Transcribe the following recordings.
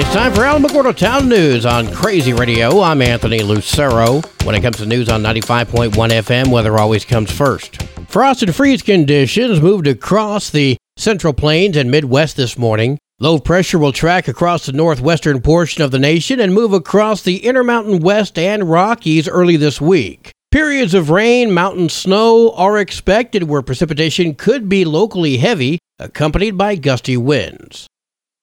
It's time for Alamogordo Town News on Krazy Radio. I'm Anthony Lucero. When it comes to news on 95.1 FM, weather always comes first. Frost and freeze conditions moved across the central plains and Midwest this morning. Low pressure will track across the northwestern portion of the nation and move across the Intermountain West and Rockies early this week. Periods of rain, mountain snow are expected where precipitation could be locally heavy, accompanied by gusty winds.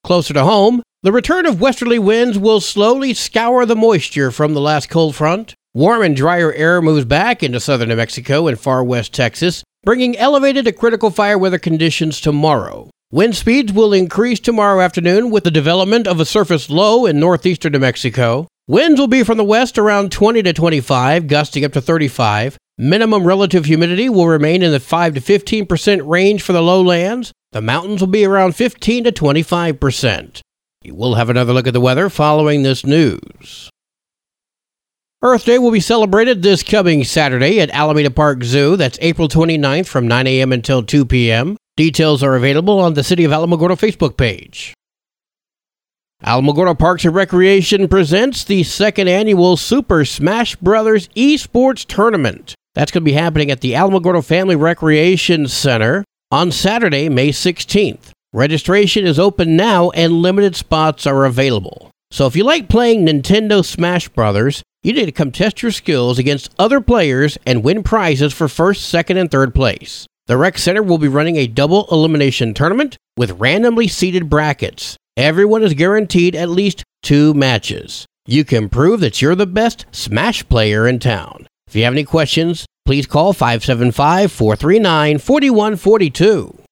Closer to home, the return of westerly winds will slowly scour the moisture from the last cold front. Warm and drier air moves back into southern New Mexico and far west Texas, bringing elevated to critical fire weather conditions tomorrow. Wind speeds will increase tomorrow afternoon with the development of a surface low in northeastern New Mexico. Winds will be from the west around 20 to 25, gusting up to 35. Minimum relative humidity will remain in the 5 to 15% range for the lowlands. The mountains will be around 15 to 25%. We'll have another look at the weather following this news. Earth Day will be celebrated this coming Saturday at Alameda Park Zoo. That's April 29th from 9 a.m. until 2 p.m. Details are available on the City of Alamogordo Facebook page. Alamogordo Parks and Recreation presents the second annual Super Smash Brothers Esports Tournament. That's going to be happening at the Alamogordo Family Recreation Center on Saturday, May 16th. Registration is open now and limited spots are available. So if you like playing Nintendo Smash Brothers, you need to come test your skills against other players and win prizes for first, second, and third place. The Rec Center will be running a double elimination tournament with randomly seeded brackets. Everyone is guaranteed at least two matches. You can prove that you're the best Smash player in town. If you have any questions, please call 575 439 4142.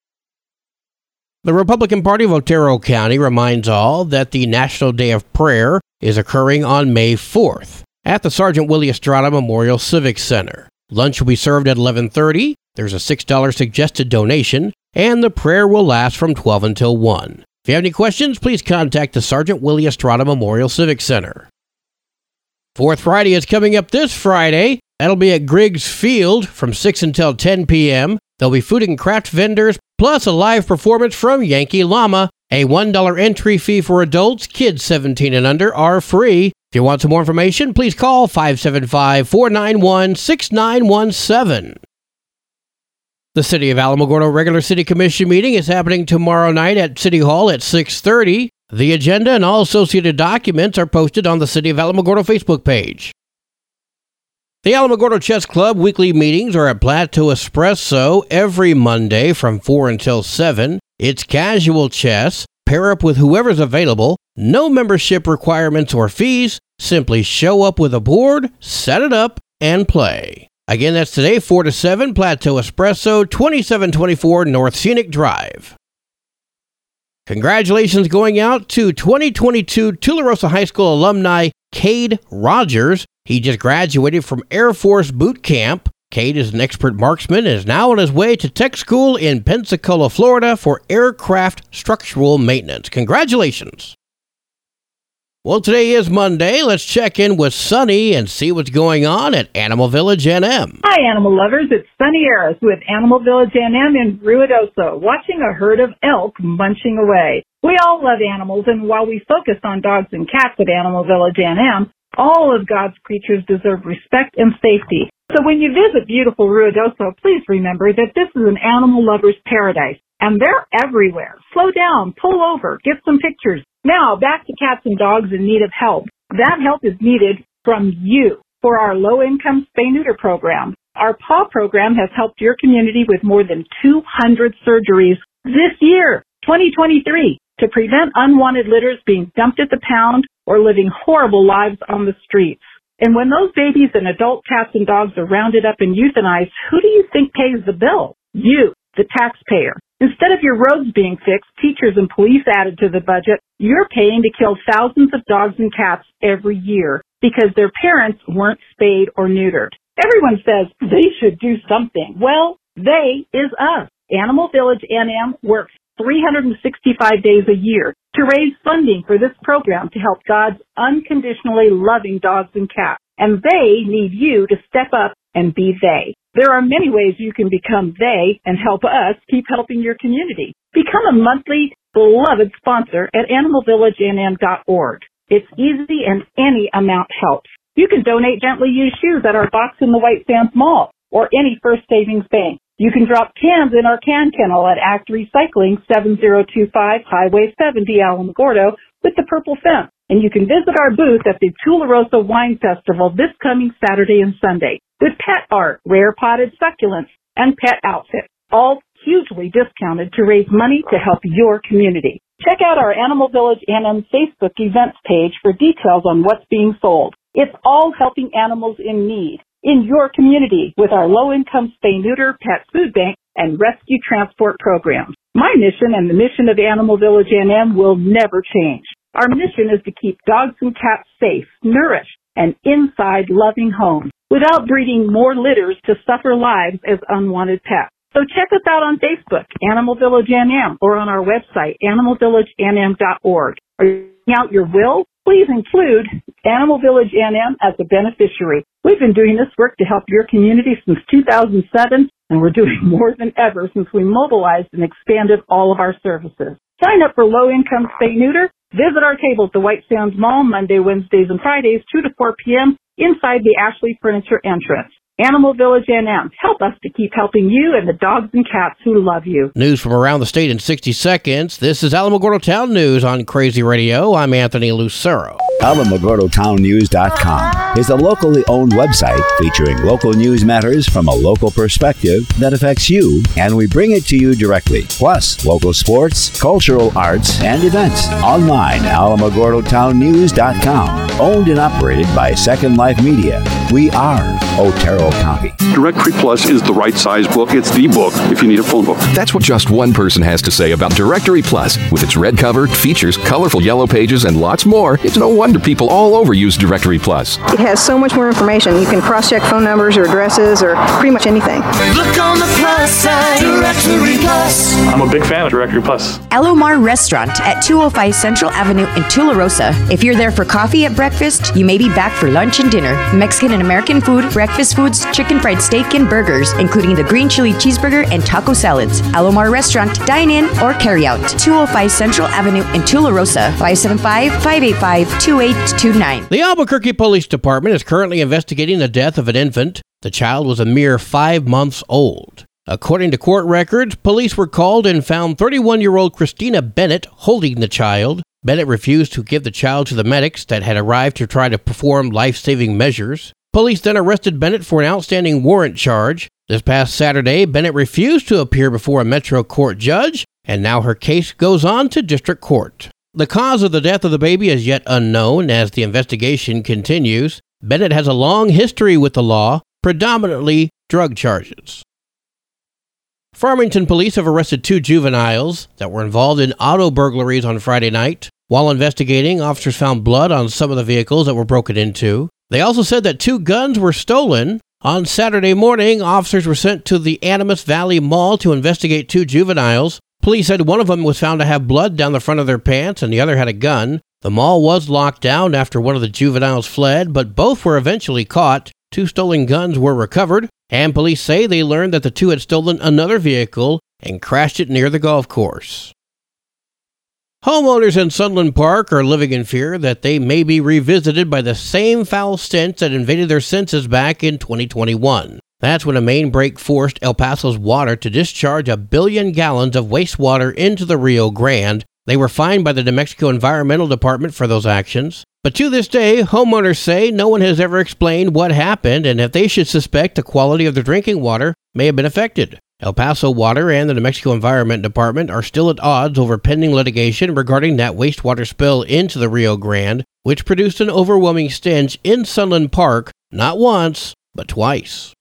The Republican Party of Otero County reminds all that the National Day of Prayer is occurring on May 4th at the Sergeant Willie Estrada Memorial Civic Center. Lunch will be served at 11:30. There's a $6 suggested donation, and the prayer will last from 12 until 1. If you have any questions, please contact the Sergeant Willie Estrada Memorial Civic Center. Fourth Friday is coming up this Friday. That'll be at Griggs Field from 6 until 10 p.m. There'll be food and craft vendors, plus a live performance from Yankee Llama. A $1 entry fee for adults, kids 17 and under are free. If you want some more information, please call 575 491 6917. The City of Alamogordo regular city commission meeting is happening tomorrow night at City Hall at 6:30. The agenda and all associated documents are posted on the City of Alamogordo Facebook page. The Alamogordo Chess Club weekly meetings are at Plateau Espresso every Monday from 4 until 7. It's casual chess. Pair up with whoever's available. No membership requirements or fees. Simply show up with a board, set it up, and play. Again, that's today, 4 to 7, Plateau Espresso, 2724 North Scenic Drive. Congratulations going out to 2022 Tularosa High School alumni Cade Rogers. He just graduated from Air Force Boot Camp. Cade is an expert marksman and is now on his way to tech school in Pensacola, Florida for aircraft structural maintenance. Congratulations. Well, today is Monday. Let's check in with Sunny and see what's going on at Animal Village NM. Hi, animal lovers. It's Sunny Harris with Animal Village NM in Ruidoso, watching a herd of elk munching away. We all love animals, and while we focus on dogs and cats at Animal Village NM, all of God's creatures deserve respect and safety. So when you visit beautiful Ruidoso, please remember that this is an animal lover's paradise. And they're everywhere. Slow down, pull over, get some pictures. Now, back to cats and dogs in need of help. That help is needed from you for our low income spay neuter program. Our PAW program has helped your community with more than 200 surgeries this year, 2023, to prevent unwanted litters being dumped at the pound or living horrible lives on the streets. And when those babies and adult cats and dogs are rounded up and euthanized, who do you think pays the bill? You, the taxpayer. Instead of your roads being fixed, teachers and police added to the budget, you're paying to kill thousands of dogs and cats every year because their parents weren't spayed or neutered. Everyone says they should do something. Well, they is us. Animal Village NM works 365 days a year to raise funding for this program to help God's unconditionally loving dogs and cats. And they need you to step up and be they. There are many ways you can become they and help us keep helping your community. Become a monthly beloved sponsor at animalvillagenm.org. It's easy and any amount helps. You can donate gently used shoes at our box in the White Sands Mall or any First Savings Bank. You can drop cans in our can kennel at Act Recycling 7025 Highway 70 Alamogordo with the purple fence. And you can visit our booth at the Tularosa Wine Festival this coming Saturday and Sunday with pet art, rare potted succulents, and pet outfits, all hugely discounted to raise money to help your community. Check out our Animal Village NM Facebook events page for details on what's being sold. It's all helping animals in need in your community with our low-income spay-neuter pet food bank and rescue transport programs. My mission and the mission of Animal Village NM will never change. Our mission is to keep dogs and cats safe, nourished, and inside loving homes without breeding more litters to suffer lives as unwanted pets. So check us out on Facebook, Animal Village NM, or on our website, animalvillagenm.org. Are you out your will? Please include Animal Village NM as a beneficiary. We've been doing this work to help your community since 2007, and we're doing more than ever since we mobilized and expanded all of our services. Sign up for low income spay neuter. Visit our table at the White Sands Mall Monday, Wednesdays, and Fridays, 2 to 4 p.m. inside the Ashley Furniture entrance. Animal Village NM. Help us to keep helping you and the dogs and cats who love you. News from around the state in 60 seconds. This is Alamogordo Town News on Krazy Radio. I'm Anthony Lucero. AlamogordoTownNews.com is a locally owned website featuring local news matters from a local perspective that affects you, and we bring it to you directly. Plus, local sports, cultural arts, and events. Online, AlamogordoTownNews.com. Owned and operated by Second Life Media. We are Otero County. Directory Plus is the right size book. It's the book if you need a phone book. That's what just one person has to say about Directory Plus. With its red cover, features, colorful yellow pages, and lots more, it's no wonder people all over use Directory Plus. It has so much more information. You can cross check phone numbers or addresses or pretty much anything. Look on the plus side, Directory Plus. I'm a big fan of Directory Plus. Elomar Restaurant at 205 Central Avenue in Tularosa. If you're there for coffee at breakfast, you may be back for lunch and dinner. Mexican and American food, breakfast chicken fried steak, and burgers, including the green chili cheeseburger and taco salads. Alomar Restaurant, dine in or carry out. 205 Central Avenue in Tularosa, 575 585 2829. The Albuquerque Police Department is currently investigating the death of an infant. The child was a mere five months old. According to court records, police were called and found 31 year old Christina Bennett holding the child. Bennett refused to give the child to the medics that had arrived to try to perform life saving measures. Police then arrested Bennett for an outstanding warrant charge. This past Saturday, Bennett refused to appear before a Metro Court judge, and now her case goes on to district court. The cause of the death of the baby is yet unknown as the investigation continues. Bennett has a long history with the law, predominantly drug charges. Farmington police have arrested two juveniles that were involved in auto burglaries on Friday night. While investigating, officers found blood on some of the vehicles that were broken into. They also said that two guns were stolen. On Saturday morning, officers were sent to the Animas Valley Mall to investigate two juveniles. Police said one of them was found to have blood down the front of their pants and the other had a gun. The mall was locked down after one of the juveniles fled, but both were eventually caught. Two stolen guns were recovered, and police say they learned that the two had stolen another vehicle and crashed it near the golf course. Homeowners in Sunland Park are living in fear that they may be revisited by the same foul stench that invaded their senses back in 2021. That's when a main break forced El Paso's water to discharge a billion gallons of wastewater into the Rio Grande. They were fined by the New Mexico Environmental Department for those actions. But to this day, homeowners say no one has ever explained what happened and if they should suspect the quality of their drinking water may have been affected. El Paso Water and the New Mexico Environment Department are still at odds over pending litigation regarding that wastewater spill into the Rio Grande, which produced an overwhelming stench in Sunland Park not once, but twice.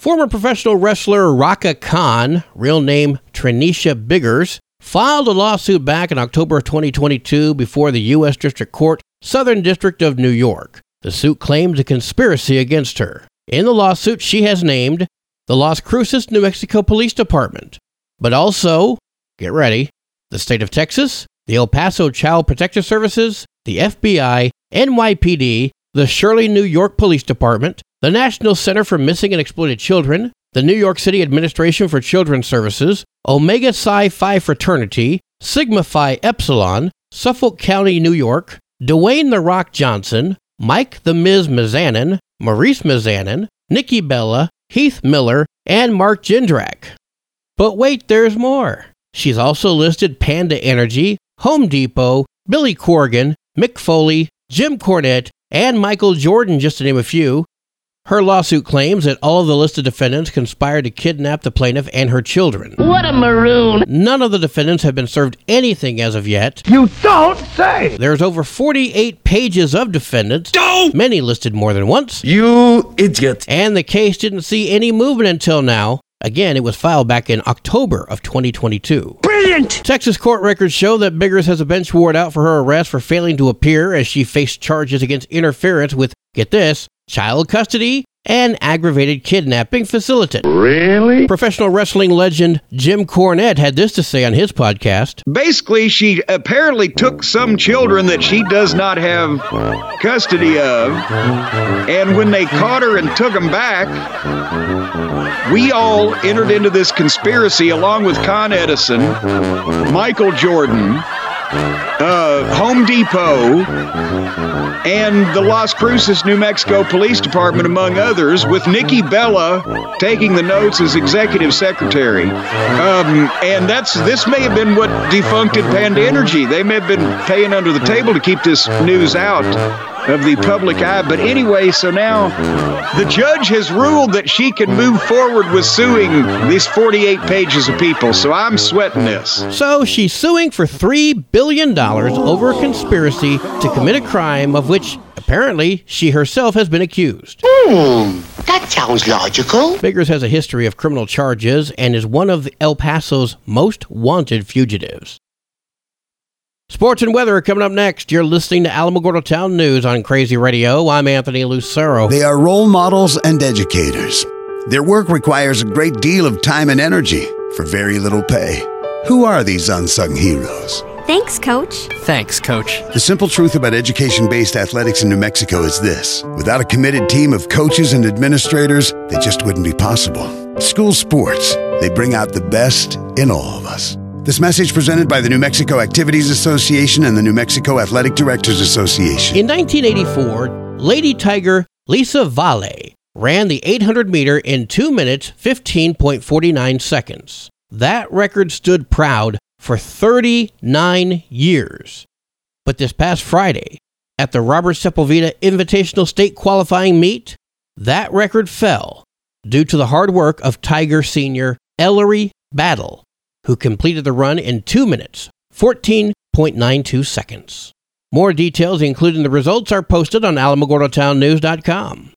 Former professional wrestler Rakka Khan, real name Trinisha Biggers, filed a lawsuit back in October 2022 before the U.S. District Court, Southern District of New York. The suit claimed a conspiracy against her. In the lawsuit, she has named the Las Cruces, New Mexico Police Department, but also, get ready, the state of Texas, the El Paso Child Protective Services, the FBI, NYPD, the Shirley, New York Police Department, the National Center for Missing and Exploited Children, the New York City Administration for Children's Services, Omega Psi Phi Fraternity, Sigma Phi Epsilon, Suffolk County, New York, Dwayne The Rock Johnson, Mike The Miz Mizanin, Maryse Mizanin, Nikki Bella, Heath Miller, and Mark Jindrak. But wait, there's more. She's also listed Panda Energy, Home Depot, Billy Corgan, Mick Foley, Jim Cornette, and Michael Jordan, just to name a few. Her lawsuit claims that all of the listed defendants conspired to kidnap the plaintiff and her children. What a maroon! None of the defendants have been served anything as of yet. You don't say! There's over 48 pages of defendants, Don't! many listed more than once, You idiot! and the case didn't see any movement until now. Again, it was filed back in October of 2022. Brilliant! Texas court records show that Biggers has a bench warrant out for her arrest for failing to appear as she faced charges against interference with, get this, child custody and aggravated kidnapping facilitate. Really? Professional wrestling legend Jim Cornette had this to say on his podcast. Basically, she apparently took some children that she does not have custody of, and when they caught her and took them back, we all entered into this conspiracy along with Con Edison, Michael Jordan, uh, Home Depot, and the Las Cruces, New Mexico Police Department, among others, with Nikki Bella taking the notes as executive secretary. Um, and that's this may have been what defuncted Panda Energy. They may have been paying under the table to keep this news out of the public eye. But anyway, so now the judge has ruled that she can move forward with suing these 48 pages of people. So I'm sweating this. So she's suing for $3 billion over a conspiracy to commit a crime of which apparently she herself has been accused. Hmm, that sounds logical. Biggers has a history of criminal charges and is one of El Paso's most wanted fugitives. Sports and weather are coming up next. You're listening to Alamogordo Town News on Krazy Radio. I'm Anthony Lucero. They are role models and educators. Their work requires a great deal of time and energy for very little pay. Who are these unsung heroes? Thanks, Coach. Thanks, Coach. The simple truth about education based athletics in New Mexico is this without a committed team of coaches and administrators, they just wouldn't be possible. School sports, they bring out the best in all of us. This message presented by the New Mexico Activities Association and the New Mexico Athletic Directors Association. In 1984, Lady Tiger Lisa Valle ran the 800 meter in 2 minutes 15.49 seconds. That record stood proud for 39 years. But this past Friday, at the Robert Sepulveda Invitational State Qualifying Meet, that record fell due to the hard work of Tiger senior Ellary Battle, who completed the run in 2 minutes 14.92 seconds. More details, including the results, are posted on alamogordotownnews.com.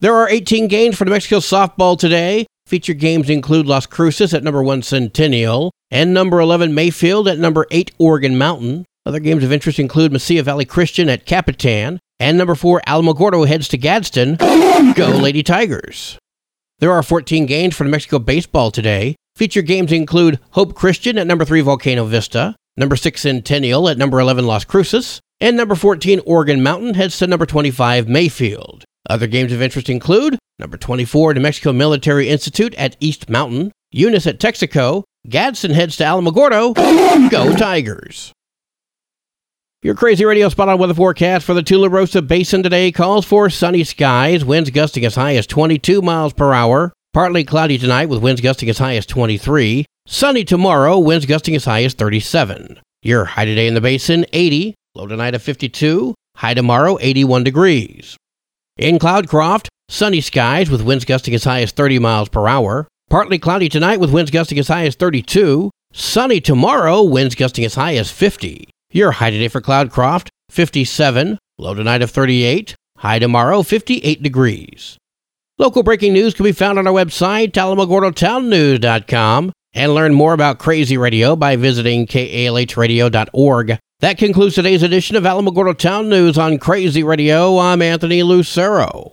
There are 18 games for New Mexico softball today. Featured games include Las Cruces at number 1 Centennial and number 11 Mayfield at number 8 Organ Mountain. Other games of interest include Mesilla Valley Christian at Capitan and number 4 Alamogordo heads to Gadsden. Go Lady Tigers. There are 14 games for New Mexico baseball today. Featured games include Hope Christian at number 3 Volcano Vista, number 6 Centennial at number 11 Las Cruces, and number 14 Organ Mountain heads to number 25 Mayfield. Other games of interest include number 24 New Mexico Military Institute at East Mountain, Eunice at Texico, Gadsden heads to Alamogordo. Go Tigers! Your crazy radio spot on weather forecast for the Tularosa Basin today calls for sunny skies, winds gusting as high as 22 miles per hour. Partly cloudy tonight with winds gusting as high as 23. Sunny tomorrow, winds gusting as high as 37. Your high today in the basin, 80. Low tonight of 52. High tomorrow, 81 degrees. In Cloudcroft, sunny skies with winds gusting as high as 30 miles per hour. Partly cloudy tonight with winds gusting as high as 32. Sunny tomorrow, winds gusting as high as 50. Your high today for Cloudcroft, 57. Low tonight of 38. High tomorrow, 58 degrees. Local breaking news can be found on our website, alamogordotownnews.com, and learn more about Krazy Radio by visiting kalhradio.org. That concludes today's edition of Alamogordo Town News on Krazy Radio. I'm Anthony Lucero.